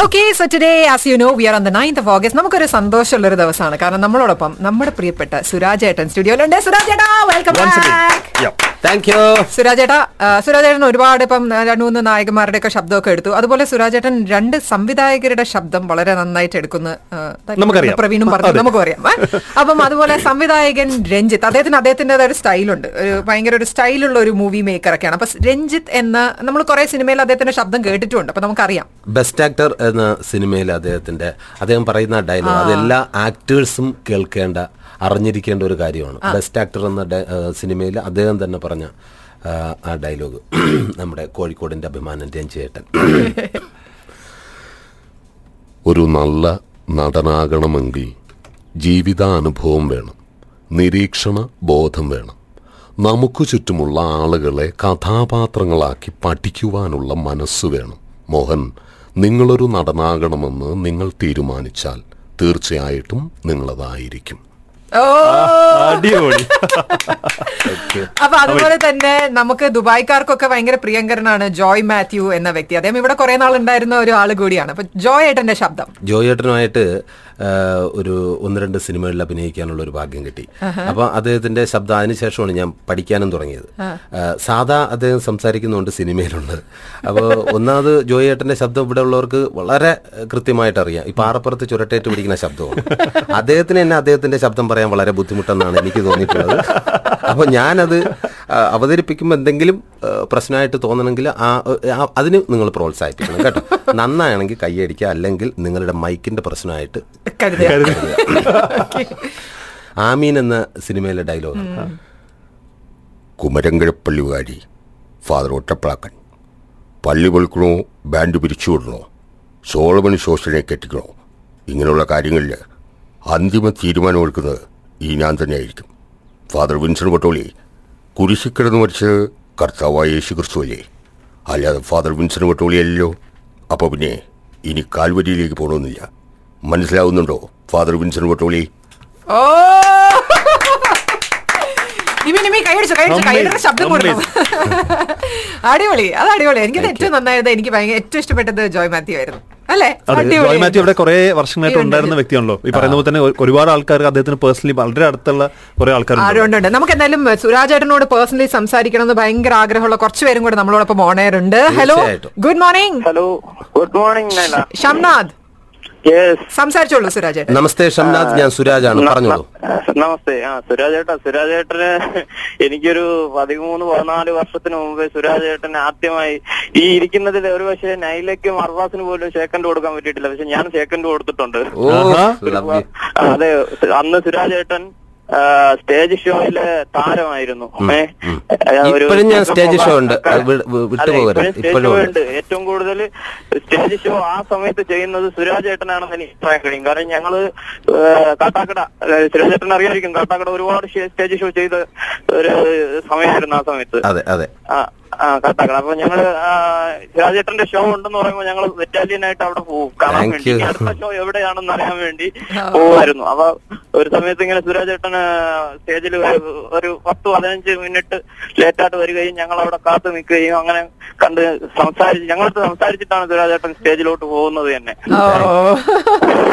Okay so today as you know we are on the ninth of August നമുക്കൊരു സന്തോഷമുള്ള ഒരു ദിവസമാണ്. കാരണം നമ്മളോടൊപ്പം നമ്മുടെ പ്രിയപ്പെട്ട സുരാജ് ഏട്ടൻ സ്റ്റുഡിയോയിലുണ്ട് സുരാജ് ഏട്ടാ വെൽക്കം താങ്ക് യു സുരാജേട്ടാ സുരാജേട്ടൻ ഒരുപാട് ഇപ്പം രണ്ടു മൂന്ന് നായകന്മാരുടെ ഒക്കെ ശബ്ദമൊക്കെ എടുത്തു. അതുപോലെ സുരാജേട്ടൻ രണ്ട് സംവിധായകരുടെ ശബ്ദം വളരെ നന്നായിട്ട് എടുക്കുന്ന. പ്രവീണും പറഞ്ഞു നമുക്ക് അറിയാം? അപ്പം അതുപോലെ സംവിധായകൻ രഞ്ജിത്ത് അദ്ദേഹത്തിന് അദ്ദേഹത്തിന്റെതായ ഒരു സ്റ്റൈലുണ്ട്. ഒരു ഭയങ്കര ഒരു സ്റ്റൈലുള്ള ഒരു മൂവി മേക്കർ ഒക്കെയാണ് അപ്പൊ രഞ്ജിത്ത് എന്ന നമ്മൾ കുറെ സിനിമയിൽ അദ്ദേഹത്തിന്റെ ശബ്ദം കേട്ടിട്ടുണ്ട്. അപ്പൊ നമുക്കറിയാം. ബെസ്റ്റ് ആക്ടർ എന്ന സിനിമയിൽ അദ്ദേഹത്തിന്റെ അദ്ദേഹം പറയുന്ന ഡയലോഗ് അതെല്ലാ ആക്ടേഴ്സും കേൾക്കേണ്ട അറിഞ്ഞിരിക്കേണ്ട ഒരു കാര്യമാണ്. ബെസ്റ്റ് ആക്ടർ എന്ന സിനിമയിൽ അദ്ദേഹം തന്നെ പറഞ്ഞ ആ, ഡയലോഗ്. നമ്മുടെ കോഴിക്കോടിന്റെ അഭിമാനം രഞ്ജേട്ടൻ ഒരു നല്ല നടനാകണമെങ്കിൽ ജീവിതാനുഭവം വേണം. നിരീക്ഷണ ബോധം വേണം. നമുക്ക് ചുറ്റുമുള്ള ആളുകളെ കഥാപാത്രങ്ങളാക്കി പഠിക്കുവാനുള്ള മനസ്സ് വേണം. മോഹൻ നിങ്ങളൊരു നടനാകണമെന്ന് നിങ്ങൾ തീരുമാനിച്ചാൽ തീർച്ചയായിട്ടും നിങ്ങളതായിരിക്കും. അടിപൊളി. അപ്പൊ അതുപോലെ തന്നെ നമുക്ക് ദുബായ്ക്കാർക്കൊക്കെ ഭയങ്കര പ്രിയങ്കരനാണ് ജോയ് മാത്യു എന്ന വ്യക്തി. അദ്ദേഹം ഇവിടെ കുറെ നാൾ ഉണ്ടായിരുന്ന ഒരു ആൾ കൂടിയാണ്. അപ്പൊ ജോയ് ഏട്ടന്റെ ശബ്ദം. ജോയേട്ടനുമായിട്ട് ആ, ഒരു ഒന്ന് രണ്ട് സിനിമകളിൽ അഭിനയിക്കാനുള്ള ഒരു ഭാഗ്യം കിട്ടി. അപ്പൊ അദ്ദേഹത്തിന്റെ ശബ്ദം അതിനുശേഷമാണ് ഞാൻ പഠിക്കാനും തുടങ്ങിയത്. സാധാ അദ്ദേഹം സംസാരിക്കുന്നുണ്ട് സിനിമയിലുണ്ട്. അപ്പോൾ ഒന്നാമത് ജോയി ഏട്ടന്റെ ശബ്ദം ഇവിടെ ഉള്ളവർക്ക് വളരെ കൃത്യമായിട്ട് അറിയാം. ഈ പാറപ്പുറത്ത് ചുരട്ടേറ്റ് പിടിക്കുന്ന ശബ്ദമാണ്. അദ്ദേഹത്തിന് തന്നെ അദ്ദേഹത്തിന്റെ ശബ്ദം പറയാൻ വളരെ ബുദ്ധിമുട്ടെന്നാണ് എനിക്ക് തോന്നിയിട്ടുള്ളത്. അപ്പോൾ ഞാനത് അവതരിപ്പിക്കുമ്പോൾ എന്തെങ്കിലും പ്രശ്നമായിട്ട് തോന്നണമെങ്കിൽ ആ അതിന് നിങ്ങൾ പ്രോത്സാഹിപ്പിക്കണം കേട്ടോ. നന്നായാണെങ്കിൽ കൈയടിക്കുക അല്ലെങ്കിൽ നിങ്ങളുടെ മൈക്കിന്റെ പ്രശ്നമായിട്ട് ആമീൻ എന്ന സിനിമയിലെ ഡയലോഗ് കുമരങ്കഴപ്പള്ളിവാരി ഫാദർ ഒറ്റപ്രാക്കൻ പള്ളി പൊളിക്കണോ ബാൻഡ് പിരിച്ചു വിടണോ സോളമൻ ശോഷനെ കെട്ടിക്കണോ ഇങ്ങനെയുള്ള കാര്യങ്ങളിൽ അന്തിമ തീരുമാനമെടുക്കുന്നത് ഈ ഞാൻ തന്നെയായിരിക്കും. ഫാദർ വിൻസൺ വട്ടോളി കുരിശിക്കിടന്ന് മരിച്ച് കർത്താവായ യേശു ക്രിസ്തുവല്ലേ അല്ലാതെ ഫാദർ വിൻസൺ പൊട്ടോളിയല്ലോ അപ്പോൾ പിന്നെ ഇനി കാൽവരിയിലേക്ക് പോകണമെന്നില്ല മനസ്സിലാവുന്നുണ്ടോ? ഫാദർ വിൻസൺ വട്ടോളി ഓ! അടിപൊളി അത് അടിപൊളി. എനിക്ക് ഏറ്റവും നന്നായത് എനിക്ക് ഭയങ്കര ഏറ്റവും ഇഷ്ടപ്പെട്ടത് ജോയ് മാത്യു ആയിരുന്നു. ജോയ് മാത്യു ഇവിടെ കുറെ വർഷങ്ങളായിട്ട് ഉണ്ടായിരുന്ന വ്യക്തിയാണല്ലോ. ഈ പറയുന്ന പോലെ തന്നെ ഒരുപാട് ആൾക്കാർ അദ്ദേഹത്തിന് പേഴ്സണലി വളരെ അടുത്തുള്ള കുറെ ആൾക്കാരുണ്ട്. ആരുണ്ട് നമുക്ക് എന്തായാലും സുരാജേട്ടനോട് പേഴ്സണലി സംസാരിക്കണം എന്ന് ഭയങ്കര ആഗ്രഹമുള്ള കുറച്ച് പേരും കൂടെ നമ്മളോടൊപ്പം ഓണയറുണ്ട് hello good morning hello good morning Shamnath സംസാരിച്ചോളൂ സുരാജ് നമസ്തേ ഷംനാഥ്. ഞാൻ സുരാജാണ്. പറഞ്ഞോളൂ. നമസ്തേ. ആ സുരാജേട്ടാ സുരാജേട്ടന് എനിക്കൊരു പതിമൂന്ന് പതിനാല് വർഷത്തിന് മുമ്പ് സുരാജേട്ടന് ആദ്യമായി ഈ ഇരിക്കുന്നതിൽ ഒരു പക്ഷേ നൈലയ്ക്കും അർവാസിന് പോലും സെക്കൻഡ് കൊടുക്കാൻ പറ്റിയിട്ടില്ല. പക്ഷെ ഞാൻ സെക്കൻഡ് കൊടുത്തിട്ടുണ്ട്. അതെ അന്ന് സുരാജേട്ടൻ സ്റ്റേജ് ഷോയിലെ താരമായിരുന്നു. ഇപ്പോഴും ഞാൻ സ്റ്റേജ് ഷോ ഉണ്ട്. വിട്ടുപോകരുത്. ഇപ്പോഴും ഏറ്റവും കൂടുതൽ സ്റ്റേജ് ഷോ ആ സമയത്ത് ചെയ്യുന്നത് സുരാജേട്ടനാണെന്ന് എനിക്ക് പറയാൻ കഴിയും കാരണം ഞങ്ങൾ കാട്ടാക്കട സുരാജേട്ടൻ അറിയാതിരിക്കും കാട്ടാക്കട ഒരുപാട് സ്റ്റേജ് ഷോ ചെയ്ത ഒരു സമയമായിരുന്നു ആ സമയത്ത്. അതെ അതെ. കാട്ടാക്കട അപ്പൊ ഞങ്ങൾ രാജേട്ടന്റെ ഷോ ഉണ്ടെന്ന് പറയുമ്പോൾ ഞങ്ങൾ ബറ്റാലിയൻ ആയിട്ട് അവിടെ പോകും. കാണാൻ വേണ്ടി. അടുത്ത ഷോ എവിടെയാണെന്ന് അറിയാൻ വേണ്ടി പോവായിരുന്നു അപ്പൊ ഒരു സമയത്ത് ഇങ്ങനെ സുരാജേട്ടന് സ്റ്റേജിൽ ഒരു പത്ത് പതിനഞ്ച് മിനിറ്റ് ലേറ്റായിട്ട് വരികയും ഞങ്ങൾ അവിടെ കാത്തു നിൽക്കുകയും അങ്ങനെ കണ്ട് സംസാരിച്ച് ഞങ്ങളടുത്ത് സംസാരിച്ചിട്ടാണ് സുരാജേട്ടൻ സ്റ്റേജിലോട്ട് പോകുന്നത് തന്നെ. ഓ.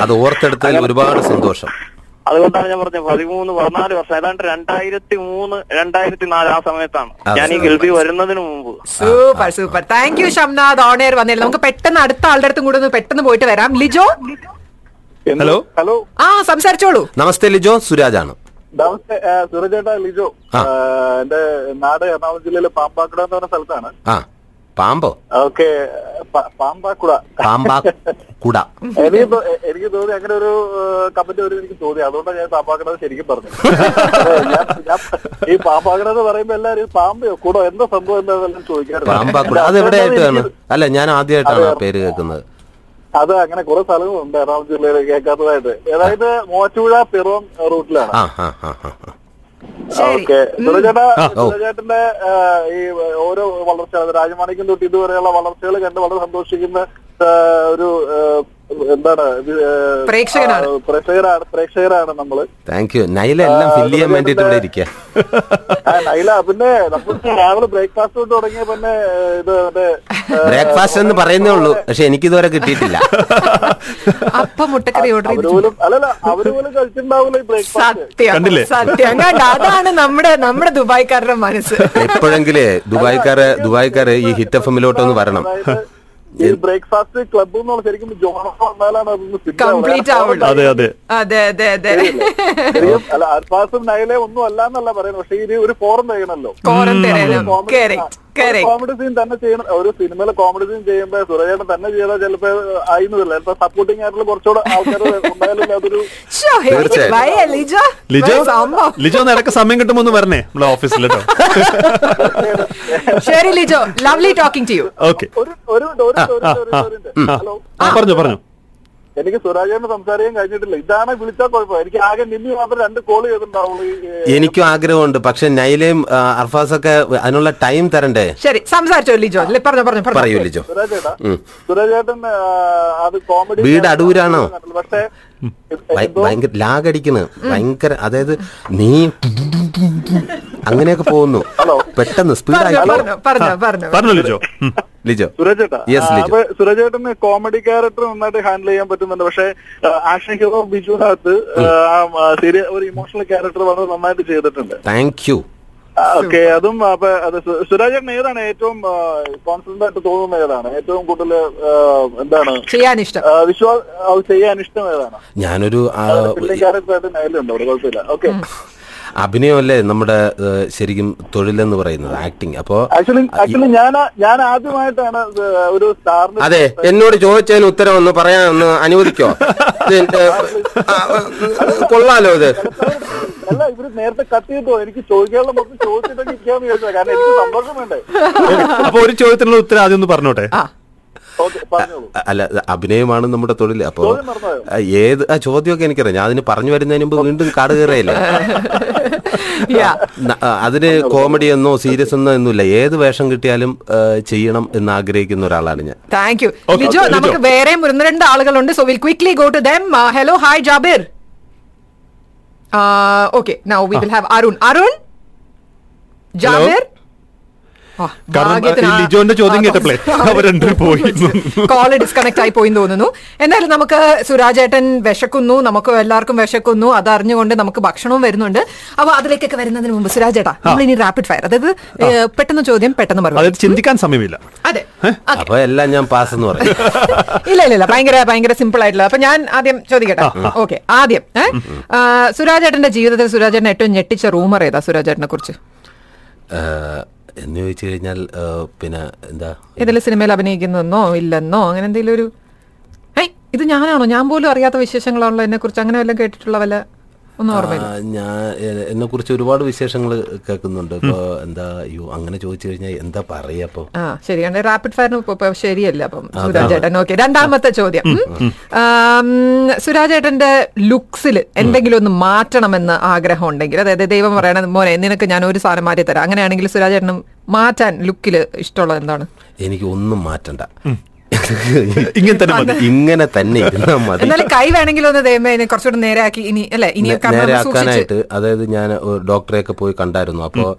അത് ഓർത്തെടുത്തതിൽ ഒരുപാട് സന്തോഷം. അതുകൊണ്ടാണ് ഞാൻ പറഞ്ഞത് പതിമൂന്ന് പതിനാല് വർഷം. ഏതാണ്ട് രണ്ടായിരത്തി മൂന്ന് രണ്ടായിരത്തി നാല് ആ സമയത്താണ്. ഞാൻ ഈ ഗൾഫിൽ വരുന്നതിന് മുമ്പ്. Super super. Thank you Shamnath on air വന്നില്ല. നമുക്ക് പെട്ടെന്ന് അടുത്ത ആളുടെ അടുത്തും കൂടെ ഒന്ന് പെട്ടെന്ന് പോയിട്ട് വരാം. ലിജോ? ഹലോ? ഹലോ? ആ സംസാരിച്ചോളൂ. നമസ്തേ ലിജോ. സുരാജാണ്. നമസ്തേ സുരജേട്ടാ ലിജോ. എന്റെ നാട് എറണാകുളം ജില്ലയിലെ പാമ്പാക്കട എന്ന് പറഞ്ഞ സ്ഥലത്താണ്. പാമ്പോ? ഓക്കെ പാമ്പാക്കുട പാമ്പാ കുട. എനിക്ക് എനിക്ക് തോന്നി അങ്ങനെ ഒരു കമന്റ് ഒരു എനിക്ക് തോന്നി. അതുകൊണ്ടാണ് ഞാൻ പാമ്പാക്കട ശരിക്കും പറഞ്ഞു ഈ പാമ്പാക്കട എന്ന് പറയുമ്പോ എല്ലാരും പാമ്പയോ കൂടോ എന്താ സംഭവം എന്താണെന്നെല്ലാം ചോദിക്കാറുണ്ട്. പാമ്പാ കുട. അത് എവിടെയായിട്ടാണ് അല്ല ഞാൻ ആദ്യമായിട്ടാണ് ആ പേര് കേൾക്കുന്നത്. അത് അങ്ങനെ കുറെ സ്ഥലങ്ങളുണ്ട് എറണാകുളം ജില്ലയിൽ കേൾക്കാത്തതായിട്ട്. അതായത് മോറ്റുപുഴ പിറവം റൂട്ടിലാണ്. ഓക്കെ. ആ, ഈ ഓരോ വളർച്ച രാജമാണിക്കം തൊട്ട് ഇതുവരെയുള്ള വളർച്ചകൾ കണ്ട് വളരെ സന്തോഷിക്കുന്ന ഒരു എന്താണ്. ആ, പ്രേക്ഷകരാണ് പ്രേക്ഷകരാണ് നമ്മൾ. താങ്ക് യു നൈല എല്ലാം ഫില്ല് ചെയ്യാൻ വേണ്ടിട്ട് ഇവിടെ ഇരിക്കുക നൈല പിന്നെ നമുക്ക് രാവിലെ ബ്രേക്ക്ഫാസ്റ്റ് കൊണ്ട് തുടങ്ങിയ പിന്നെ ഇത് മറ്റേ ബ്രേക്ക്ഫാസ്റ്റ് എന്ന് പറയുന്നേ ഉള്ളൂ. പക്ഷെ എനിക്കിതുവരെ കിട്ടിയിട്ടില്ല. അപ്പം മുട്ടക്കറി ഓർഡർ അവർ ചെയ്തിട്ടുണ്ട് അല്ലല്ല അവർ പോലും കഴിച്ചിട്ടുണ്ടാവില്ല ഈ ബ്രേക്ക്ഫാസ്റ്റ് സത്യം കണ്ടില്ലേ? സത്യം. അതാണ് നമ്മുടെ നമ്മുടെ ദുബായ്ക്കാരുടെ മനസ്സ്. എപ്പോഴെങ്കിലേ ദുബായ്ക്കാര് ദുബായ്ക്കാര് ഈ ഹിറ്റ് എഫ് എമ്മിലോട്ടൊന്ന് വരണം ഈ ബ്രേക്ക്ഫാസ്റ്റ് ക്ലബ് എന്നുള്ള ശരിക്കും ജോണോ വന്നാലാണ് അതൊന്ന് കംപ്ലീറ്റ് ആവുള്ളൂ. അതെ അതെ. അതെ അതെ അതെ. അല്ല അൽഫാസും നയലെ ഒന്നും അല്ല എന്നല്ല പറയുന്നത്. പക്ഷെ ഇത് ഒരു ഫോറം ചെയ്യണല്ലോ ഫോറം തരണം കോമഡി സീൻ തന്നെ ചെയ്യണം ഒരു സിനിമയിലെ കോമഡി സീൻ ചെയ്യുമ്പോ സുരേഷ് തന്നെ ചെയ്താൽ ചിലപ്പോ ആയിരുന്നില്ല ചിലപ്പോ സപ്പോർട്ടിംഗ് ആയിട്ടുള്ള കുറച്ചുകൂടെ ആൾക്കാർ ഉണ്ടായാലും അതൊരു. ലിജോ സമയം കിട്ടുമ്പോ ഒന്ന് വരണേ നമ്മളെ ഓഫീസിൽ കേട്ടോ ശരി Lijo lovely talking to you okay ഒരു ഒരു ഹലോ ആ പറഞ്ഞു പറഞ്ഞു എനിക്ക് സ്വരാജേന്റെ സംസാരിക്കാൻ കഴിഞ്ഞിട്ടില്ല. ഇതാണ് വിളിച്ചാൽ കുഴപ്പം. എനിക്ക് ആകെ നിന്നു മാത്രം രണ്ട് കോൾ ചെയ്തിട്ടുണ്ടാവുള്ളൂ എനിക്കും ആഗ്രഹമുണ്ട്. പക്ഷെ നൈലയും അർഫാസൊക്കെ അതിനുള്ള ടൈം തരണ്ടേ? ശരി സംസാരിച്ചോ ലിജോ. പറഞ്ഞു പറഞ്ഞോ. പറയൂ ലിജോ. സുരാജേട്ടാ സുരാജേട്ടൻ ആ, അത് കോമഡി വീട് അടൂരാണോ? പക്ഷേ ഭയങ്കര ലാഗടിക്കുന്നു ഭയങ്കര അതായത് നീ അങ്ങനെയൊക്കെ പോകുന്നു. പെട്ടെന്ന് സ്പീഡായി പറഞ്ഞോ പറഞ്ഞോ പറഞ്ഞോ പറഞ്ഞോ. പറഞ്ഞു ലിജോ. സുരജേട്ടന് കോമഡി ക്യാരക്ടർ നന്നായിട്ട് ഹാൻഡിൽ ചെയ്യാൻ പറ്റുന്നുണ്ട്. പക്ഷെ ആക്ഷൻ ഹീറോ ബിജുനകത്ത് സീരിയ ഒരു ഇമോഷണൽ ക്യാരക്ടർ വളരെ നന്നായിട്ട് ചെയ്തിട്ടുണ്ട്. താങ്ക് യു ഓക്കെ അതും അപ്പൊ സുരാജേട്ടൻ ഏതാണ് ഏറ്റവും കോൺഫിഡന്റ് ആയിട്ട് തോന്നുന്ന ഏതാണ്? ഏറ്റവും കൂടുതൽ എന്താണ്? ചെയ്യാൻ ഇഷ്ടം വിശ്വാസ ചെയ്യാൻ ഇഷ്ടം ഏതാണ്? ഞാനൊരു നയലുണ്ട് അവിടെ കുഴപ്പമില്ല. ഓക്കെ അഭിനയമല്ലേ നമ്മുടെ ശരിക്കും തൊഴിലെന്ന് പറയുന്നത് ആക്ടിങ് അപ്പോ ആക്ച്വലി ആക്ച്വലി ഞാൻ ഞാൻ ആദ്യമായിട്ടാണ് ഒരു സ്റ്റാർ അതെ എന്നോട് ചോദിച്ചതിന് ഉത്തരം ഒന്ന് പറയാൻ ഒന്ന് അനുവദിക്കോ? കൊള്ളാലോ ഇത്. അല്ല ഇവർ നേരത്തെ കട്ട് ചെയ്തോ? എനിക്ക് ചോദിക്കാനുള്ള മൊത്തം ചോദിച്ചിട്ടൊക്കെ ഇരിക്കാന്ന് ചോദിച്ചത് കാരണം എനിക്ക് സന്തോഷം വേണ്ടേ? അപ്പൊ ഒരു ചോദ്യത്തിനുള്ള ഉത്തരം ആദ്യം ഒന്ന് പറഞ്ഞോട്ടെ? ആ. ഓക്കെ പറഞ്ഞോളൂ. അല്ല അഭിനയമാണ് നമ്മുടെ തൊഴിൽ. അപ്പോ ഏത് ആ ചോദ്യമൊക്കെ എനിക്കറിയാം. ഞാൻ അതിന് പറഞ്ഞു വരുന്നതിന് മുമ്പ് വീണ്ടും കാട് കയറിയല്ലേ അതിന് കോമഡി എന്നോ സീരിയസ് എന്നോ ഒന്നുമില്ല. ഏത് വേഷം കിട്ടിയാലും ചെയ്യണം എന്ന് ആഗ്രഹിക്കുന്ന ഒരാളാണ് ഞാൻ. താങ്ക് യു നമുക്ക് വേറെ വേറെയും ഒന്ന് രണ്ട് ആളുകളുണ്ട്. So will quickly go to them hello hi Jabir Uh, okay, now we ah. will have Arun. Arun? Jamir. കാരണം ലിജോന്റെ ചോദ്യം കേട്ടപ്പോഴേ അവർ രണ്ടും പോയി? കോൾ ഡിസ്കണക്ട് ആയി പോയി തോന്നുന്നു. എന്തായാലും നമുക്ക് സുരാജേട്ടൻ വിശക്കുന്നു നമുക്ക് എല്ലാവർക്കും വിശക്കുന്നു അത് അറിഞ്ഞുകൊണ്ട് നമുക്ക് ഭക്ഷണവും വരുന്നുണ്ട്. അപ്പൊ അതിലേക്കൊക്കെ വരുന്നതിന് മുമ്പ് സുരാജേട്ടാ നമ്മൾ ഇനി റാപ്പിഡ് ഫയർ അതായത് പെട്ടെന്ന് ചോദ്യം പെട്ടെന്ന് പറഞ്ഞു ചിന്തിക്കാൻ സമയമില്ല. അതെ. അപ്പൊ എല്ലാം ഞാൻ പാസ് എന്ന് പറയും. ഇല്ല ഇല്ല ഇല്ല. ഭയങ്കര ഭയങ്കര സിമ്പിൾ ആയിട്ടുള്ള. അപ്പൊ ഞാൻ ആദ്യം ചോദിക്കട്ടെ? ഓക്കെ. ആദ്യം സുരാജേട്ടന്റെ ജീവിതത്തിൽ സുരാജേട്ടൻ ഏറ്റവും ഞെട്ടിച്ച റൂമർ ഏതാ സുരാജേട്ടനെ കുറിച്ച് എന്ന് ചോദിച്ചു കഴിഞ്ഞാൽ പിന്നെ എന്താ? ഏതെങ്കിലും സിനിമയിൽ അഭിനയിക്കുന്നോ ഇല്ലെന്നോ അങ്ങനെ എന്തെങ്കിലും ഒരു ഇത് ഞാനാണോ? ഞാൻ പോലും അറിയാത്ത വിശേഷങ്ങളാണല്ലോ എന്നെ കുറിച്ച് അങ്ങനെ വല്ലതും കേട്ടിട്ടുള്ള വല്ല ഞാൻ എന്നെ കുറിച്ച് ഒരുപാട് വിശേഷങ്ങൾ കേൾക്കുന്നുണ്ട്. ഇപ്പൊ എന്താ അയ്യോ അങ്ങനെ ചോദിച്ചു കഴിഞ്ഞാൽ എന്താ പറയാ അപ്പൊ ശരിയാണ് റാപ്പിഡ് ഫയറിന് ശരിയല്ല അപ്പം. സുരാജേട്ടൻ ഓക്കെ രണ്ടാമത്തെ ചോദ്യം. സുരാജേട്ടന്റെ ലുക്സിൽ എന്തെങ്കിലും ഒന്ന് മാറ്റണമെന്ന് ആഗ്രഹം ഉണ്ടെങ്കിൽ അതായത് ദൈവം പറയണ മോനെ നിനക്ക് ഞാൻ ഒരു സാധനം മാറ്റി തരാം അങ്ങനെയാണെങ്കിൽ സുരാജേട്ടനും മാറ്റാൻ ലുക്കിൽ ഇഷ്ടമുള്ളത് എന്താണ്? എനിക്ക് ഒന്നും മാറ്റണ്ട. ഇങ്ങനെ തന്നെ മതി. ഇങ്ങനെ തന്നെ ഇരുന്നാൽ മതി. എന്നാലും കൈ വേണമെങ്കിൽ ഒന്ന് ദൈവമേ കുറച്ചുകൂടി നേരെയാക്കി ഇനി അല്ലെ ഇനി നേ- കാരണം നേരെ നമ്മൾ സൂക്ഷിച്ച്. ആക്കാനായിട്ട് അതായത് ഞാൻ ഡോക്ടറെ ഒക്കെ പോയി കണ്ടായിരുന്നു. അപ്പോ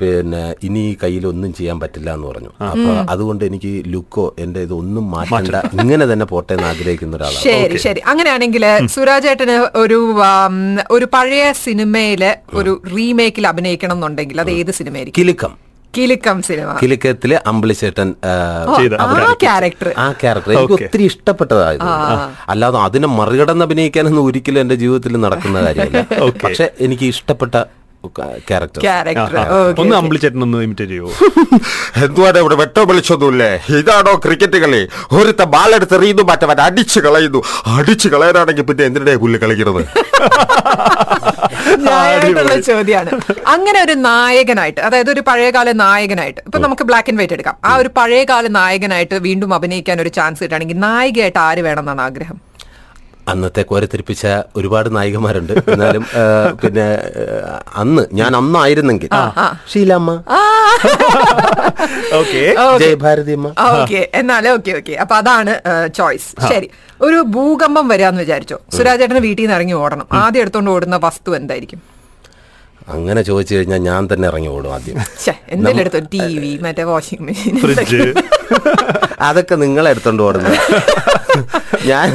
പിന്നെ ഇനി ഈ കയ്യിൽ ഒന്നും ചെയ്യാൻ പറ്റില്ല എന്ന് പറഞ്ഞു. അപ്പൊ അതുകൊണ്ട് എനിക്ക് ലുക്കോ എന്റെ ഇത് ഒന്നും മാറ്റണ്ട. ഇങ്ങനെ തന്നെ പോട്ടെ എന്ന് ആഗ്രഹിക്കുന്ന ഒരാളാണ്. ശരി ശരി. അങ്ങനെയാണെങ്കിൽ സുരാജേട്ടന് ഒരു ഒരു പഴയ സിനിമയിലെ ഒരു റീമേക്കിൽ അഭിനയിക്കണം എന്നുണ്ടെങ്കിൽ അത് ഏത് സിനിമയായിരിക്കും? കിലുക്കം. കിലുക്കം സിനിമ. കിലുക്കത്തിൽ അമ്പിളിച്ചേട്ടൻ ആ, ചെയ്ത ആ ക്യാരക്ടർ. ആ ക്യാരക്ടർ. എനിക്ക് ഒത്തിരി ഇഷ്ടപ്പെട്ടതായത് അല്ലാതെ അതിനെ മറികടന്ന് അഭിനയിക്കാനൊന്നും ഒരിക്കലും എന്റെ ജീവിതത്തിൽ നടക്കുന്ന കാര്യമില്ല. പക്ഷെ എനിക്ക് ഇഷ്ടപ്പെട്ട ഒന്ന് അമ്പിളിച്ചേട്ടൻ ഒന്ന് ഇമിറ്റേറ്റ് ചെയ്യുമോ എന്തുവാണ് ഇവിടെ വെട്ടോ വിളിച്ചൊന്നുമില്ലേ? ഇതാണോ ക്രിക്കറ്റ് കളി? ഒരുത്ത ബാലെടുത്ത് എറിയുന്നു മറ്റവൻ അടിച്ചു കളയുന്നു. അടിച്ചു കളയാനാണെങ്കിൽ പിന്നെ എന്തിനാ പുല്ല് കളിക്കുന്നത്? ന്യായമായിട്ടുള്ള ചോദ്യമാണ് അങ്ങനെ ഒരു നായകനായിട്ട് അതായത് ഒരു പഴയകാല നായകനായിട്ട് ഇപ്പൊ നമുക്ക് ബ്ലാക്ക് ആൻഡ് വൈറ്റ് എടുക്കാം. ആ ഒരു പഴയകാല നായകനായിട്ട് വീണ്ടും അഭിനയിക്കാൻ ഒരു ചാൻസ് കിട്ടുകയാണെങ്കിൽ നായികയായിട്ട് ആര് വേണമെന്നാണ് ആഗ്രഹം? അന്നത്തെ കോരത്തിരിപ്പിച്ച ഒരുപാട് നായികമാരുണ്ട്. എന്നാലും പിന്നെ അന്ന് ഞാൻ അന്നായിരുന്നെങ്കിൽ. ഷീലമ്മ എന്നാലേ ഓക്കെ. ഓക്കെ. അപ്പൊ അതാണ് ചോയ്സ്. ശരി. ഒരു ഭൂകമ്പം വരാന്ന് വിചാരിച്ചോ? സുരാജേട്ടന് വീട്ടിൽ നിന്ന് ഇറങ്ങി ഓടണം. ആദ്യം എടുത്തോണ്ട് ഓടുന്ന വസ്തു എന്തായിരിക്കും? അങ്ങനെ ചോദിച്ചു കഴിഞ്ഞാൽ ഞാൻ തന്നെ ഇറങ്ങി ഓടും ആദ്യം. ഛെ, എന്തെങ്കിലും എടുത്തോ? ടി വി മറ്റേ വാഷിംഗ് മെഷീൻ. ഫ്രിഡ്ജ്. അതൊക്കെ നിങ്ങൾ എടുത്തോണ്ട് ഓടുന്നത് ഞാൻ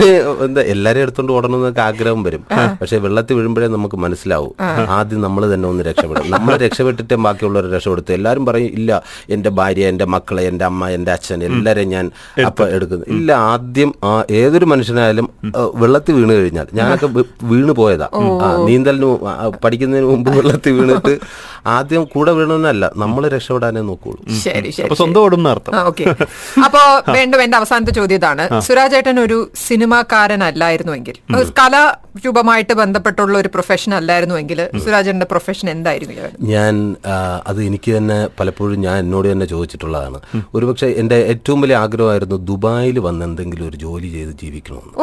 എന്താ എല്ലാരും എടുത്തോണ്ട് ഓടണം എന്നൊക്കെ ആഗ്രഹം വരും. പക്ഷെ വെള്ളത്തിൽ വീഴുമ്പോഴേ നമുക്ക് മനസ്സിലാവും. ആദ്യം നമ്മൾ തന്നെ ഒന്ന് രക്ഷപ്പെടും നമ്മൾ രക്ഷപ്പെട്ടിട്ടേ ബാക്കിയുള്ളവരെ രക്ഷപ്പെടുത്തു. എല്ലാരും പറയും ഇല്ല എന്റെ ഭാര്യ എന്റെ മക്കളെ എന്റെ അമ്മ എന്റെ അച്ഛൻ എല്ലാരെയും ഞാൻ അപ്പൊ എടുക്കുന്നു. ഇല്ല ആദ്യം ആ ഏതൊരു മനുഷ്യനായാലും വെള്ളത്തിൽ വീണ് കഴിഞ്ഞാൽ ഞാനൊക്കെ വീണ് പോയതാ. നീന്തലിന് പഠിക്കുന്നതിന് മുമ്പ് വെള്ളത്തിൽ വീണിട്ട് ആദ്യം കൂടെ വീണമെന്നല്ല നമ്മൾ രക്ഷപ്പെടാനേ നോക്കുള്ളൂ. ശരി ശരി അപ്പൊ സ്വന്തം ഓടും അർത്ഥം അപ്പോ വേണ്ട വേണ്ട അവസാനത്തെ ചോദ്യം ഇതാണ്. സുരാജേട്ടൻ ഒരു സിനിമാക്കാരനല്ലായിരുന്നുവെങ്കിൽ ഒരു കലാരൂപമായിട്ട് ബന്ധപ്പെട്ടുള്ള ഒരു പ്രൊഫഷൻ അല്ലായിരുന്നുവെങ്കിൽ സുരാജേട്ടന്റെ പ്രൊഫഷൻ എന്തായിരുന്നു ഞാൻ അത് എനിക്ക് തന്നെ പലപ്പോഴും ഞാൻ എന്നോട് തന്നെ ചോദിച്ചിട്ടുള്ളതാണ്. ഒരുപക്ഷെ എന്റെ ഏറ്റവും വലിയ ആഗ്രഹമായിരുന്നു ദുബായിൽ വന്ന് എന്തെങ്കിലും ഒരു ജോലി ചെയ്ത് ജീവിക്കണമെന്ന്.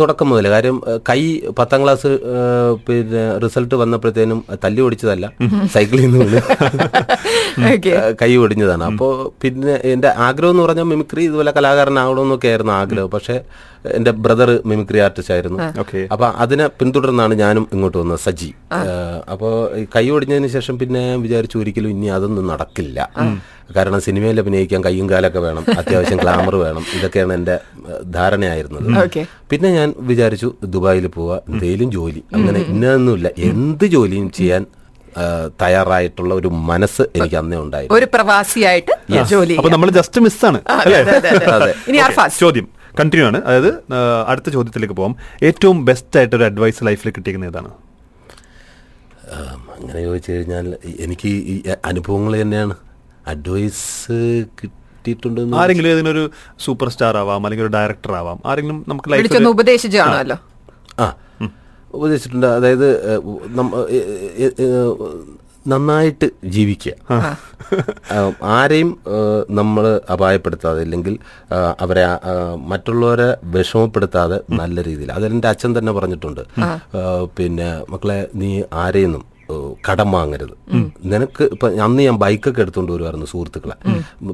തുടക്കം മുതൽ കാര്യം കൈ പത്താം ക്ലാസ് പിന്നെ റിസൾട്ട് വന്നപ്പോഴത്തേനും തല്ലി ഓടിച്ചതല്ല. സൈക്കിളിൽ നിന്ന് കൈ ഒടിഞ്ഞതാണ്. അപ്പോൾ പിന്നെ എന്റെ ആഗ്രഹം എന്ന് പറഞ്ഞാൽ മിമിക്രി ഇതുപോലെ കലാകാരനാകണമെന്നൊക്കെ ആയിരുന്നു ആഗ്രഹം. പക്ഷെ എന്റെ ബ്രദർ മിമിക്രി ആർട്ടിസ്റ്റ് ആയിരുന്നു ഓക്കെ. അപ്പൊ അതിനെ പിന്തുടർന്നാണ് ഞാനും ഇങ്ങോട്ട് വന്നത് സജി. അപ്പോൾ കൈ ഒടിഞ്ഞതിന് ശേഷം പിന്നെ വിചാരിച്ചു ഒരിക്കലും ഇനി അതൊന്നും നടക്കില്ല. കാരണം സിനിമയിൽ അഭിനയിക്കാൻ കയ്യും കാലൊക്കെ വേണം അത്യാവശ്യം ഗ്ലാമർ വേണം. ഇതൊക്കെയാണ് എന്റെ ധാരണയായിരുന്നത്. പിന്നെ ഞാൻ വിചാരിച്ചു ദുബായിൽ പോവാ എന്തെങ്കിലും ജോലി. അങ്ങനെ ഇന്നതൊന്നുമില്ല. എന്ത് ജോലിയും ചെയ്യാൻ തയ്യാറായിട്ടുള്ള ഒരു മനസ്സ് എനിക്ക് അന്നേ ഉണ്ടായിരുന്നു. ഒരു പ്രവാസിയായിട്ട് ജോലി അപ്പൊ നമ്മൾ ജസ്റ്റ് മിസ്സാണ് അല്ലേ? അതെ. ഇനി Okay, ചോദ്യം. കണ്ടിന്യൂ ആണ്. അതായത് അടുത്ത ചോദ്യത്തിലേക്ക് പോകാം ഏറ്റവും ബെസ്റ്റ് ആയിട്ട് ഒരു അഡ്വൈസ് ലൈഫിൽ കിട്ടിയിരിക്കുന്ന ഏതാണ് അങ്ങനെ ചോദിച്ചു കഴിഞ്ഞാൽ എനിക്ക് ഈ അനുഭവങ്ങൾ തന്നെയാണ്. അഡ്വൈസ് കിട്ടിയിട്ടുണ്ട് ആരെങ്കിലും ഏതെങ്കിലും ഒരു സൂപ്പർ സ്റ്റാർ ആവാം അല്ലെങ്കിൽ ഒരു ഡയറക്ടർ ആവാം ആരെങ്കിലും നമുക്ക് ലൈഫ് ലൈഫിൽ ഉപദേശിച്ചു കാണുമല്ലോ. ആ ഉപദേശിച്ചിട്ടുണ്ട്. അതായത് നന്നായിട്ട് ജീവിക്കുക. ആരെയും നമ്മൾ അപായപ്പെടുത്താതെ അല്ലെങ്കിൽ അവരെ മറ്റുള്ളവരെ വിഷമപ്പെടുത്താതെ നല്ല രീതിയിൽ. അതെന്റെ അച്ഛൻ തന്നെ പറഞ്ഞിട്ടുണ്ട്. പിന്നെ മക്കളെ നീ ആരെയൊന്നും കടം വാങ്ങരുത്. നിനക്ക് ഇപ്പൊ അന്ന് ഞാൻ ബൈക്കൊക്കെ എടുത്തുകൊണ്ട് വരുമായിരുന്നു സുഹൃത്തുക്കളെ.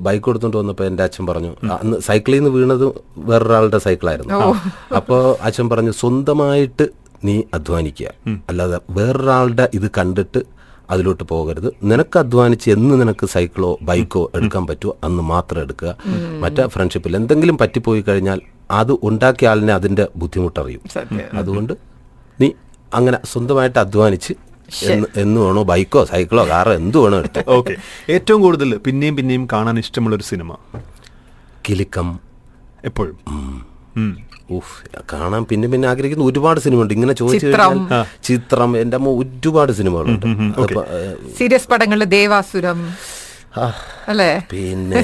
ബൈക്ക് എടുത്തുകൊണ്ട് വന്നപ്പോൾ എന്റെ അച്ഛൻ പറഞ്ഞു അന്ന് സൈക്കിളിൽ നിന്ന് വീണത് വേറൊരാളുടെ സൈക്കിളായിരുന്നു. അപ്പോൾ അച്ഛൻ പറഞ്ഞു സ്വന്തമായിട്ട് നീ അധ്വാനിക്കുക. അല്ലാതെ വേറൊരാളുടെ ഇത് കണ്ടിട്ട് അതിലോട്ട് പോകരുത്. നിനക്ക് അധ്വാനിച്ച് എന്ന് നിനക്ക് സൈക്കിളോ ബൈക്കോ എടുക്കാൻ പറ്റുമോ അന്ന് മാത്രം എടുക്കുക. മറ്റേ ഫ്രണ്ട്ഷിപ്പിൽ എന്തെങ്കിലും പറ്റിപ്പോയി കഴിഞ്ഞാൽ അത് ഉണ്ടാക്കിയ ആളിനെ അതിന്റെ ബുദ്ധിമുട്ടറിയും. അതുകൊണ്ട് നീ അങ്ങനെ സ്വന്തമായിട്ട് അധ്വാനിച്ച് എന്ന് എന്ന് വേണോ ബൈക്കോ സൈക്കിളോ കാറോ എന്ത് വേണോ എടുത്ത്. ഓക്കെ ഏറ്റവും കൂടുതൽ പിന്നെയും പിന്നെയും കാണാൻ ഇഷ്ടമുള്ള ഒരു സിനിമ? കിലുക്കം. എപ്പോഴും. കാണാൻ പിന്നെ പിന്നെ ആഗ്രഹിക്കുന്ന ഒരുപാട് സിനിമ ഉണ്ട് ഇങ്ങനെ ചോദിച്ചു ചിത്രം. കഴിഞ്ഞാൽ ചിത്രം എന്റെ അമ്മ ഒരുപാട് സിനിമകളുണ്ട്. സീരിയസ് പടങ്ങളിൽ ദേവാസുരം. അല്ലേ? പിന്നെ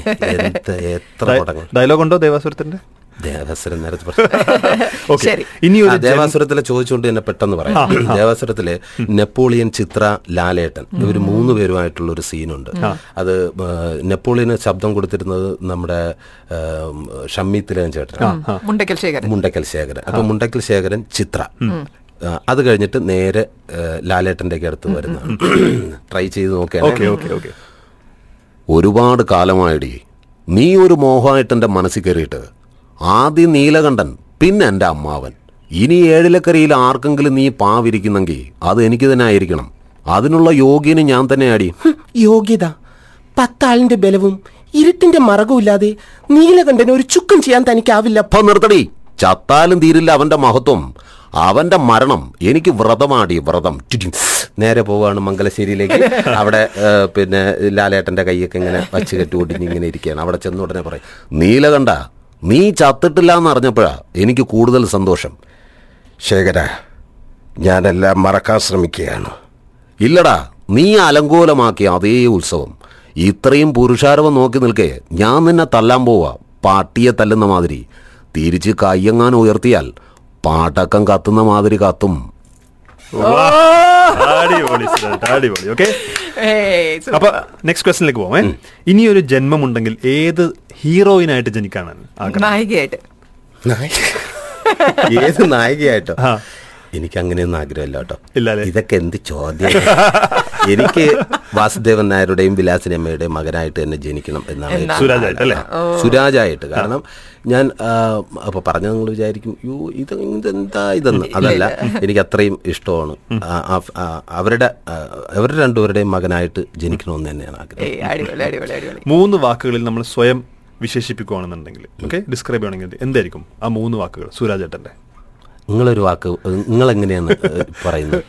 എത്ര പടങ്ങൾ. ഡയലോഗ് ഉണ്ടോ ദേവാസുരത്തിന്റെ? ദേവാസുരം നേരത്തെ. ഇനി ദേവാസുരത്തിലെ ചോദിച്ചുകൊണ്ട് തന്നെ പെട്ടെന്ന് പറയാം. ദേവാസുരത്തിലെ നെപ്പോളിയൻ ചിത്ര ലാലേട്ടൻ. ഇവർ മൂന്ന് പേരുമായിട്ടുള്ള ഒരു സീനുണ്ട്. അത് നെപ്പോളിയന് ശബ്ദം കൊടുത്തിരുന്നത് നമ്മുടെ ഷമ്മി തിലകൻ ചേട്ടൻ മുണ്ടക്കൽ ശേഖരൻ. മുണ്ടക്കൽ ശേഖരൻ. അപ്പൊ മുണ്ടക്കൽ ശേഖരൻ ചിത്ര. അത് കഴിഞ്ഞിട്ട് നേരെ ലാലേട്ടന്റെ അടുത്ത് വരുന്നതാണ്. ട്രൈ ചെയ്ത് ഓക്കെ ഒരുപാട് കാലമായിടി നീ ഒരു മോഹമായിട്ട് എന്റെ മനസ്സിൽ കയറിയിട്ട് ആദ്യം നീലകണ്ഠൻ പിന്നെ എന്റെ അമ്മാവൻ. ഇനി ഏഴിലക്കരയിൽ ആർക്കെങ്കിലും നീ പാവിരിക്കുന്നെങ്കിൽ അത് എനിക്ക് തന്നെ ആയിരിക്കണം. അതിനുള്ള യോഗ്യന് ഞാൻ തന്നെ ആടി. യോഗ്യത. പത്താളിന്റെ ബലവും ഇരുട്ടിന്റെ മറകുമില്ലാതെ നീലകണ്ഠന് ഒരു ചുക്കം ചെയ്യാൻ തനിക്കാവില്ല. അപ്പം നിർത്തടി. ചത്താലും തീരില്ല അവന്റെ മഹത്വം. അവന്റെ മരണം എനിക്ക് വ്രതമാടി വ്രതം. നേരെ പോവുകയാണ് മംഗലശ്ശേരിയിലേക്ക്. അവിടെ പിന്നെ ലാലേട്ടന്റെ കൈയൊക്കെ ഇങ്ങനെ വച്ച് കെട്ടി ഒടിഞ്ഞ് ഇങ്ങനെ ഇരിക്കുകയാണ്. അവിടെ ചെന്ന ഉടനെ പറയും നീലകണ്ഠ നീ ചത്തിട്ടില്ല എന്നറിഞ്ഞപ്പോഴാ എനിക്ക് കൂടുതൽ സന്തോഷം. ശേഖര ഞാനെല്ലാം മറക്കാൻ ശ്രമിക്കുകയാണ്. ഇല്ലടാ നീ അലങ്കോലമാക്കിയ അതേ ഉത്സവം. ഇത്രയും പുരുഷാരവം നോക്കി നിൽക്കേ ഞാൻ നിന്നെ തല്ലാൻ പോവാ. പാട്ടിയെ തല്ലുന്ന മാതിരി. തിരിച്ച് കയ്യങ്ങാൻ ഉയർത്തിയാൽ പാട്ടക്കം കത്തുന്ന മാതിരി കത്തും. അടിപൊളി അടിപൊളി. ഓക്കെ അപ്പൊ നെക്സ്റ്റ് ക്വസ്റ്റിനിലേക്ക് പോവാം? ഇനി ഒരു ജന്മമുണ്ടെങ്കിൽ ഏത് ഹീറോയിനായിട്ട് ജനിക്കാനാണ് നായികയായിട്ട്. ഏത് നായികയായിട്ടോ? എനിക്ക് അങ്ങനെയൊന്നും ആഗ്രഹമില്ല കേട്ടോ ഇല്ല ഇതൊക്കെ എന്ത് ചോദ്യം? എനിക്ക് വാസുദേവൻ നായരുടെയും വിലാസിനി അമ്മയുടെയും മകനായിട്ട് തന്നെ ജനിക്കണം എന്നാണ് സുരാജായിട്ട്. കാരണം ഞാൻ അപ്പൊ പറഞ്ഞ നിങ്ങൾ വിചാരിക്കും യോ ഇത് ഇതെന്താ ഇതെന്ന്? അതല്ല എനിക്ക് അത്രയും ഇഷ്ടമാണ്. അവരുടെ അവരുടെ രണ്ടുപേരുടെയും മകനായിട്ട് ജനിക്കണമെന്ന് തന്നെയാണ് ആഗ്രഹം. മൂന്ന് വാക്കുകളിൽ നമ്മൾ സ്വയം വിശേഷിപ്പിക്കുകയാണെന്നുണ്ടെങ്കിൽ ഓക്കെ? ഡിസ്ക്രൈബ് ചെയ്യണമെങ്കിൽ എന്തായിരിക്കും ആ മൂന്ന് വാക്കുകൾ സുരാജേട്ടന്റെ നിങ്ങളൊരു വാക്ക് നിങ്ങൾ എങ്ങനെയാണ് പറയുന്നത്?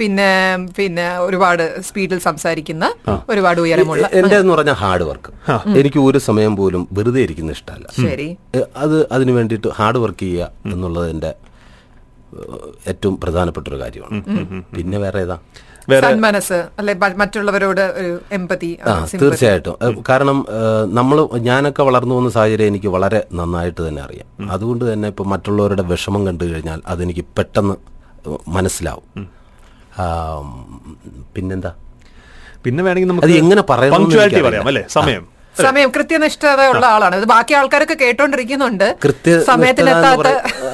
പിന്നെ പിന്നെ ഒരുപാട് സ്പീഡിൽ സംസാരിക്കുന്ന ഒരുപാട് ഉയരമുള്ള എന്റെ എന്ന് പറഞ്ഞ ഹാർഡ് വർക്ക്. എനിക്ക് ഒരു സമയം പോലും വെറുതെ ഇരിക്കുന്ന ഇഷ്ടമല്ല. അത് അതിനു വേണ്ടിയിട്ട് ഹാർഡ് വർക്ക് ചെയ്യുക എന്നുള്ളത് എന്റെ ഏറ്റവും പ്രധാനപ്പെട്ട ഒരു കാര്യമാണ് പിന്നെ വേറെ ഏതാ? സന്മനസ് അല്ലെ മറ്റുള്ളവരോട് എമ്പതി ആ തീർച്ചയായിട്ടും. കാരണം നമ്മൾ ഞാനൊക്കെ വളർന്നു വന്ന സാഹചര്യം എനിക്ക് വളരെ നന്നായിട്ട് തന്നെ അറിയാം. അതുകൊണ്ട് തന്നെ ഇപ്പം മറ്റുള്ളവരുടെ വിഷമം കണ്ടു കഴിഞ്ഞാൽ അതെനിക്ക് പെട്ടെന്ന് മനസ്സിലാവും. പിന്നെന്താ? പിന്നെ വേണമെങ്കിൽ നമുക്ക് എങ്ങനെ പറയാം അല്ലേ? സമയം. സമയം കൃത്യനിഷ്ഠത ഉള്ള ആളാണ്. ഇത് ബാക്കി ആൾക്കാരൊക്കെ കേട്ടോണ്ടിരിക്കുന്നുണ്ട്. കൃത്യ സമയത്തിനെത്താത്ത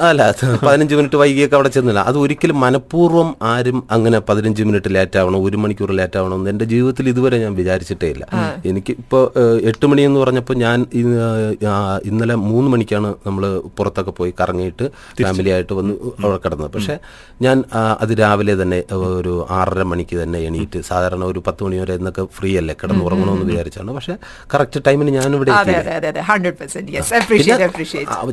അല്ല പതിനഞ്ച് മിനിറ്റ് വൈകിയൊക്കെ അവിടെ ചെന്നില്ല. അത് ഒരിക്കലും മനഃപൂർവം ആരും അങ്ങനെ പതിനഞ്ച് മിനിറ്റ് ലേറ്റ് ആവണം ഒരു മണിക്കൂർ ലേറ്റ് ആവണം എന്ന് എന്റെ ജീവിതത്തിൽ ഇതുവരെ ഞാൻ വിചാരിച്ചിട്ടേ ഇല്ല. എനിക്ക് ഇപ്പോൾ എട്ട് മണി എന്ന് പറഞ്ഞപ്പോൾ ഞാൻ ഇന്നലെ മൂന്ന് മണിക്കാണ് നമ്മൾ പുറത്തൊക്കെ പോയി കറങ്ങിയിട്ട് ഫാമിലി ആയിട്ട് വന്ന് അവിടെ കിടന്നത്. പക്ഷേ ഞാൻ അത് രാവിലെ തന്നെ ഒരു ആറര മണിക്ക് തന്നെ എണീറ്റ് സാധാരണ ഒരു പത്ത് മണി വരെ എന്നൊക്കെ ഫ്രീ അല്ലേ കിടന്നുറങ്ങണമെന്ന് വിചാരിച്ചാണ്. പക്ഷേ കറക്റ്റ് കറക്റ്റ് ടൈമിന് ഞാൻ ഇവിടെ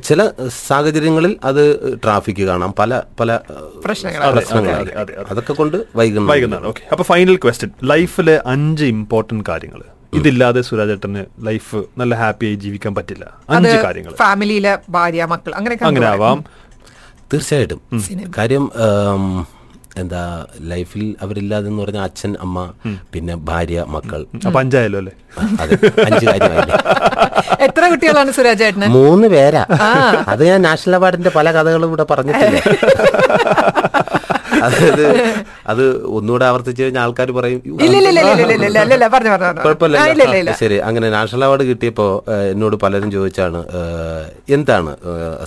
ചില സാഹചര്യങ്ങളിൽ അത് ട്രാഫിക് കാണാം. പല പല പ്രശ്നങ്ങൾ അതൊക്കെ കൊണ്ട് വൈകുന്നേരം അപ്പൊ ഫൈനൽ ക്വസ്റ്റ്യൻ ലൈഫിലെ അഞ്ച് ഇമ്പോർട്ടന്റ് കാര്യങ്ങൾ ഇതില്ലാതെ സുരാജേട്ടന് ലൈഫ് നല്ല ഹാപ്പിയായി ജീവിക്കാൻ പറ്റില്ല. അഞ്ച് കാര്യങ്ങൾ ഫാമിലിയിലെ ഭാര്യ മക്കൾ അങ്ങനെ അങ്ങനെ ആവാം തീർച്ചയായിട്ടും. കാര്യം എന്താ ലൈഫിൽ അവരില്ലാതെ എന്ന് പറഞ്ഞാൽ അച്ഛൻ അമ്മ പിന്നെ ഭാര്യ മക്കൾ. അഞ്ചായാലോ അല്ലെ? എത്ര കുട്ടികളാണ് സുരാജ് സുരാജേട്ടന് മൂന്ന് പേരാ. അത് ഞാൻ നാഷണൽ അവാർഡിന്റെ പല കഥകളും ഇവിടെ പറഞ്ഞിട്ടില്ല? അതായത് അത് ഒന്നുകൂടെ ആവർത്തിച്ചു കഴിഞ്ഞാൽ ആൾക്കാർ പറയും ശരി. അങ്ങനെ നാഷണൽ അവാർഡ് കിട്ടിയപ്പോ എന്നോട് പലരും ചോദിച്ചാണ് എന്താണ്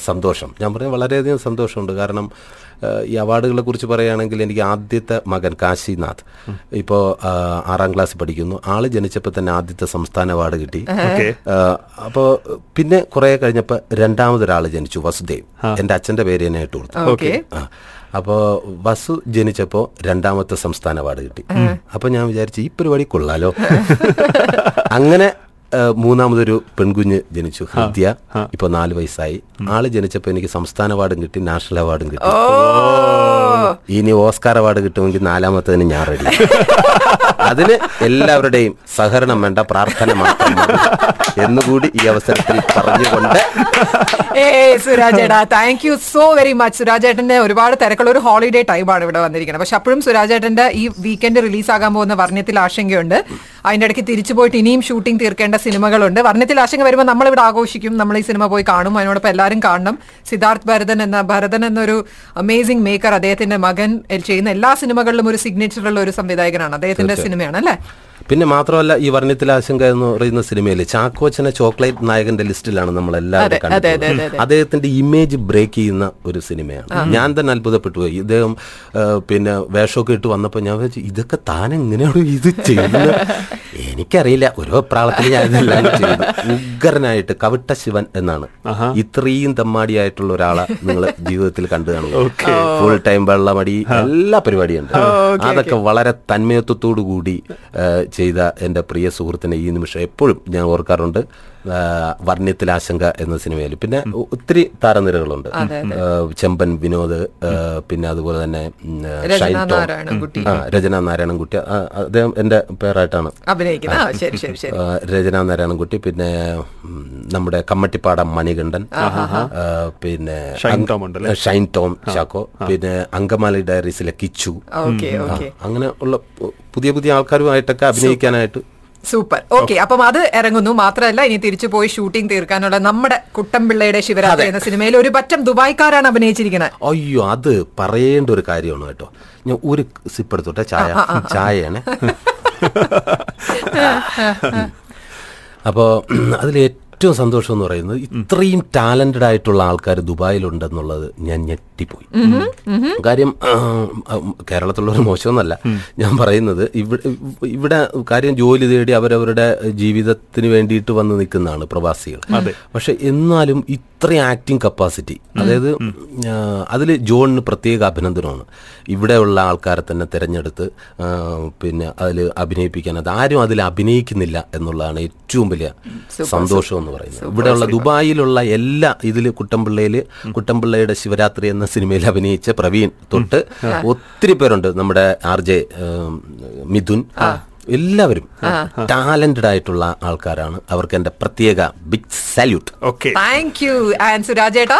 സന്തോഷം? ഞാൻ പറഞ്ഞു വളരെയധികം സന്തോഷമുണ്ട്. കാരണം ഈ അവാർഡുകളെ കുറിച്ച് പറയുകയാണെങ്കിൽ എനിക്ക് ആദ്യത്തെ മകൻ കാശിനാഥ്. ഇപ്പോൾ ആറാം ക്ലാസ് പഠിക്കുന്നു. ആൾ ജനിച്ചപ്പോൾ തന്നെ ആദ്യത്തെ സംസ്ഥാന അവാർഡ് കിട്ടി. ഓക്കെ. അപ്പോൾ പിന്നെ കുറെ കഴിഞ്ഞപ്പോൾ രണ്ടാമതൊരാൾ ജനിച്ചു വസുദേവ്. എന്റെ അച്ഛന്റെ പേര് തന്നെ ഇട്ട് കൊടുത്തു ഓക്കെ. അപ്പോ വസു ജനിച്ചപ്പോൾ രണ്ടാമത്തെ സംസ്ഥാന അവാർഡ് കിട്ടി. അപ്പോൾ ഞാൻ വിചാരിച്ചു ഈ പരിപാടി കൊള്ളാലോ. അങ്ങനെ മൂന്നാമതൊരു പെൺകുഞ്ഞ് ജനിച്ചു ഹൃദ്യ. ഇപ്പൊ നാല് വയസ്സായി. ആൾ ജനിച്ചപ്പോ എനിക്ക് സംസ്ഥാന അവാർഡും കിട്ടി നാഷണൽ അവാർഡും കിട്ടി. ഇനി ഓസ്കാർ അവാർഡ് കിട്ടുമെങ്കിൽ നാലാമത്തതിന് ഞാൻ റെഡി അതിന് എല്ലാവരുടെയും സഹകരണം വേണ്ട പ്രാർത്ഥന മാത്രം മതി എന്നുകൂടി ഈ അവസരത്തിൽ പറഞ്ഞുകൊണ്ട് ഏ സുരാജേട്ടാ thank you so very much സുരാജേട്ടന്റെ ഒരുപാട് തിരക്കുള്ള ഒരു ഹോളിഡേ ടൈമാണ് ഇവിടെ വന്നിരിക്കുന്നത്. പക്ഷെ അപ്പോഴും സുരാജേട്ടന്റെ ഈ വീക്കെൻഡ് റിലീസ് ആകാൻ പോകുന്ന വർണത്തിൽ ആശങ്കയുണ്ട്. അതിന്റെ ഇടയ്ക്ക് തിരിച്ചു പോയിട്ട് ഇനിയും ഷൂട്ടിംഗ് തീർക്കേണ്ട സിനിമകളുണ്ട്. വർണത്തിൽ ആശങ്ക വരുമ്പോൾ നമ്മൾ ഇവിടെ ആഘോഷിക്കും? നമ്മൾ ഈ സിനിമ പോയി കാണും. അതിനോടൊപ്പം എല്ലാവരും കാണണം. സിദ്ധാർത്ഥ് ഭരതൻ എന്ന ഭരതൻ എന്നൊരു അമേസിംഗ് മേക്കർ അദ്ദേഹത്തിന്റെ മകൻ ചെയ്യുന്ന എല്ലാ സിനിമകളിലും ഒരു സിഗ്നേച്ചർ ഉള്ള ഒരു സംവിധായകനാണ്. അദ്ദേഹത്തിന്റെ സിനിമയാണ് അല്ലേ? പിന്നെ മാത്രമല്ല ഈ വർണത്തിൽ ആശങ്ക എന്ന് പറയുന്ന സിനിമയിൽ ചാക്കോച്ചനെ ചോക്ലേറ്റ് നായകന്റെ ലിസ്റ്റിലാണ് നമ്മൾ എല്ലാവരും കണ്ടത് അദ്ദേഹത്തിന്റെ ഇമേജ് ബ്രേക്ക് ചെയ്യുന്ന ഒരു സിനിമയാണ്. ഞാൻ തന്നെ അത്ഭുതപ്പെട്ടു പോയി. ഇദ്ദേഹം പിന്നെ വേഷമൊക്കെ ഇട്ട് വന്നപ്പോൾ ഞാൻ വിചാരിച്ചു ഇതൊക്കെ താൻ എങ്ങനെയാണ് ഇത് ചെയ്യുന്നത്? എനിക്കറിയില്ല. ഓരോ പ്രാളത്തിൽ ഞാൻ ഇതെല്ലാം ചെയ്യുന്നത് ഉഗ്രനായിട്ട് കവിട്ട ശിവൻ എന്നാണ്. ഇത്രയും തമ്മാടിയായിട്ടുള്ള ഒരാളെ നിങ്ങൾ ജീവിതത്തിൽ കണ്ടു കാണുന്നത് ഫുൾ ടൈം വെള്ളമടി എല്ലാ പരിപാടിയുണ്ട്. അതൊക്കെ വളരെ തന്മയത്വത്തോടു കൂടി ചെയ്ത എന്റെ പ്രിയ സുഹൃത്തിനെ ഈ നിമിഷം എപ്പോഴും ഞാൻ ഓർക്കാറുണ്ട്. വർണ്യത്തിലാശങ്ക എന്ന സിനിമയിൽ. പിന്നെ ഒത്തിരി താരനിരകളുണ്ട്. ചെമ്പൻ വിനോദ് പിന്നെ അതുപോലെ തന്നെ രചന നാരായണൻകുട്ടി അദ്ദേഹം എന്റെ പേരായിട്ടാണ്. രചന നാരായണൻകുട്ടി പിന്നെ നമ്മുടെ കമ്മട്ടിപ്പാടം മണികണ്ഠൻ പിന്നെ ഷൈൻ ടോം ചാക്കോ പിന്നെ അങ്കമാലി ഡയറീസിലെ കിച്ചു. അങ്ങനെ ഉള്ള പുതിയ പുതിയ ആൾക്കാരുമായിട്ടൊക്കെ അഭിനയിക്കാനായിട്ട്. സൂപ്പർ. ഓക്കെ അപ്പം അത് ഇറങ്ങുന്നു. മാത്രമല്ല ഇനി തിരിച്ചു പോയി ഷൂട്ടിംഗ് തീർക്കാനുള്ള നമ്മുടെ കുട്ടമ്പിള്ളയുടെ ശിവരാത്രി എന്ന സിനിമയിൽ ഒരു പറ്റം ദുബായ്ക്കാരാണ് അഭിനയിച്ചിരിക്കുന്നത് അയ്യോ അത് പറയേണ്ട ഒരു കാര്യമാണ് കേട്ടോ. ഞാൻ ഒരു സിപ്പ് എടുത്തോട്ടെ ചായ. ചായയാണ്. അപ്പോൾ അതിൽ ഏറ്റവും സന്തോഷം എന്ന് പറയുന്നത് ഇത്രയും ടാലന്റഡ് ആയിട്ടുള്ള ആൾക്കാർ ദുബായിലുണ്ടെന്നുള്ളത് ഞാൻ ഞെട്ടിപ്പോയി. കാര്യം കേരളത്തിലുള്ളവർ മോശമൊന്നല്ല. ഞാൻ പറയുന്നത് ഇവിടെ ഇവിടെ കാര്യം ജോലി തേടി അവരവരുടെ ജീവിതത്തിന് വേണ്ടിയിട്ട് വന്ന് നിൽക്കുന്നതാണ് പ്രവാസികൾ. പക്ഷെ എന്നാലും ഇത്രയും ആക്ടിങ് കപ്പാസിറ്റി അതായത് അതിൽ ജോണിന് പ്രത്യേക അഭിനന്ദനമാണ്. ഇവിടെയുള്ള ആൾക്കാരെ തന്നെ തിരഞ്ഞെടുത്ത് പിന്നെ അതിൽ അഭിനയിപ്പിക്കാൻ. അത് ആരും അതിൽ അഭിനയിക്കുന്നില്ല എന്നുള്ളതാണ് ഏറ്റവും വലിയ സന്തോഷം എന്ന് പറയുന്നത്. ഇവിടെയുള്ള ദുബായിലുള്ള എല്ലാ ഇതിൽ കുട്ടമ്പിള്ളയിൽ കുട്ടമ്പിള്ളയുടെ ശിവരാത്രി എന്ന സിനിമയിൽ അഭിനയിച്ച പ്രവീൺ തൊട്ട് ഒത്തിരി പേരുണ്ട് നമ്മുടെ ആർ ജെ മിഥുൻ എല്ലാവരും ടാലന്റഡ് ആയിട്ടുള്ള ആൾക്കാരാണ്. അവർക്ക് എന്റെ പ്രത്യേക big salute okay thank you and സുരാജേട്ടാ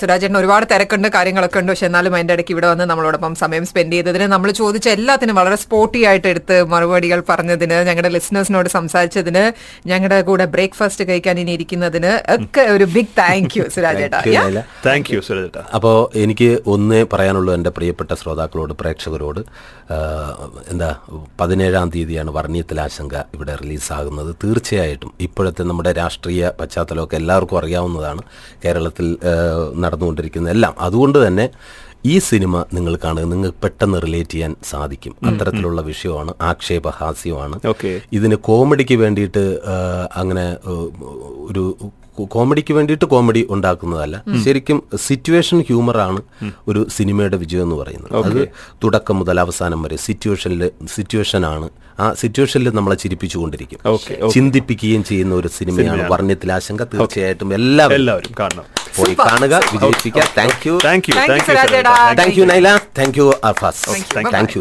സുരാജേട്ടൻ ഒരുപാട് തിരക്കുണ്ട് കാര്യങ്ങളൊക്കെ ഉണ്ട്. പക്ഷെ എന്നാലും അതിന്റെ ഇടയ്ക്ക് ഇവിടെ വന്ന് നമ്മളോടൊപ്പം സമയം സ്പെൻഡ് ചെയ്തതിന് നമ്മൾ ചോദിച്ച എല്ലാത്തിനും വളരെ സ്പോർട്ടി ആയിട്ട് എടുത്ത് മറുപടികൾ പറഞ്ഞതിന് ഞങ്ങളുടെ ലിസണേഴ്സിനോട് സംസാരിച്ചതിന് ഞങ്ങളുടെ കൂടെ ബ്രേക്ക്ഫാസ്റ്റ് കഴിക്കാൻ ഇനി ഇരിക്കുന്നതിന് ഒക്കെ ഒരു ബിഗ് താങ്ക് യു സുരാജേട്ടാ? താങ്ക് യു അപ്പോൾ എനിക്ക് ഒന്നേ പറയാനുള്ളൂ എന്റെ പ്രിയപ്പെട്ട ശ്രോതാക്കളോട് പ്രേക്ഷകരോട്. എന്താ പതിനേഴാം തീയതിയാണ് വർണീയത്തിൽ ആശങ്ക ഇവിടെ റിലീസാകുന്നത്. തീർച്ചയായിട്ടും ഇപ്പോഴത്തെ നമ്മുടെ രാഷ്ട്രീയ പശ്ചാത്തലമൊക്കെ എല്ലാവർക്കും അറിയാവുന്നതാണ്. കേരളത്തിൽ നടന്നുകൊണ്ടിരിക്കുന്ന എല്ലാം. അതുകൊണ്ട് തന്നെ ഈ സിനിമ നിങ്ങൾ കാണുക നിങ്ങൾക്ക് പെട്ടെന്ന് റിലേറ്റ് ചെയ്യാൻ സാധിക്കും. അത്തരത്തിലുള്ള വിഷയമാണ് ആക്ഷേപഹാസ്യമാണ്. Okay. ഇതിന് കോമഡിക്ക് വേണ്ടിയിട്ട് അങ്ങനെ ഒരു കോമഡിക്ക് വേണ്ടിയിട്ട് കോമഡി ഉണ്ടാക്കുന്നതല്ല. ശരിക്കും സിറ്റുവേഷൻ ഹ്യൂമറാണ് ഒരു സിനിമയുടെ വിജയം എന്ന് പറയുന്നത്. അത് തുടക്കം മുതൽ അവസാനം വരെ സിറ്റുവേഷനിൽ സിറ്റുവേഷനാണ് ആ സിറ്റുവേഷനിൽ നമ്മളെ ചിരിപ്പിച്ചുകൊണ്ടിരിക്കും. ചിന്തിപ്പിക്കുകയും ചെയ്യുന്ന ഒരു സിനിമയാണ് വർണത്തിൽ ആശങ്ക തീർച്ചയായിട്ടും എല്ലാവരും എല്ലാവരും കാണണം. പോയി കാണുക വിജയിപ്പിക്കുക. Thank you thank you thank you Naila thank you Arfas Thank you. Thank you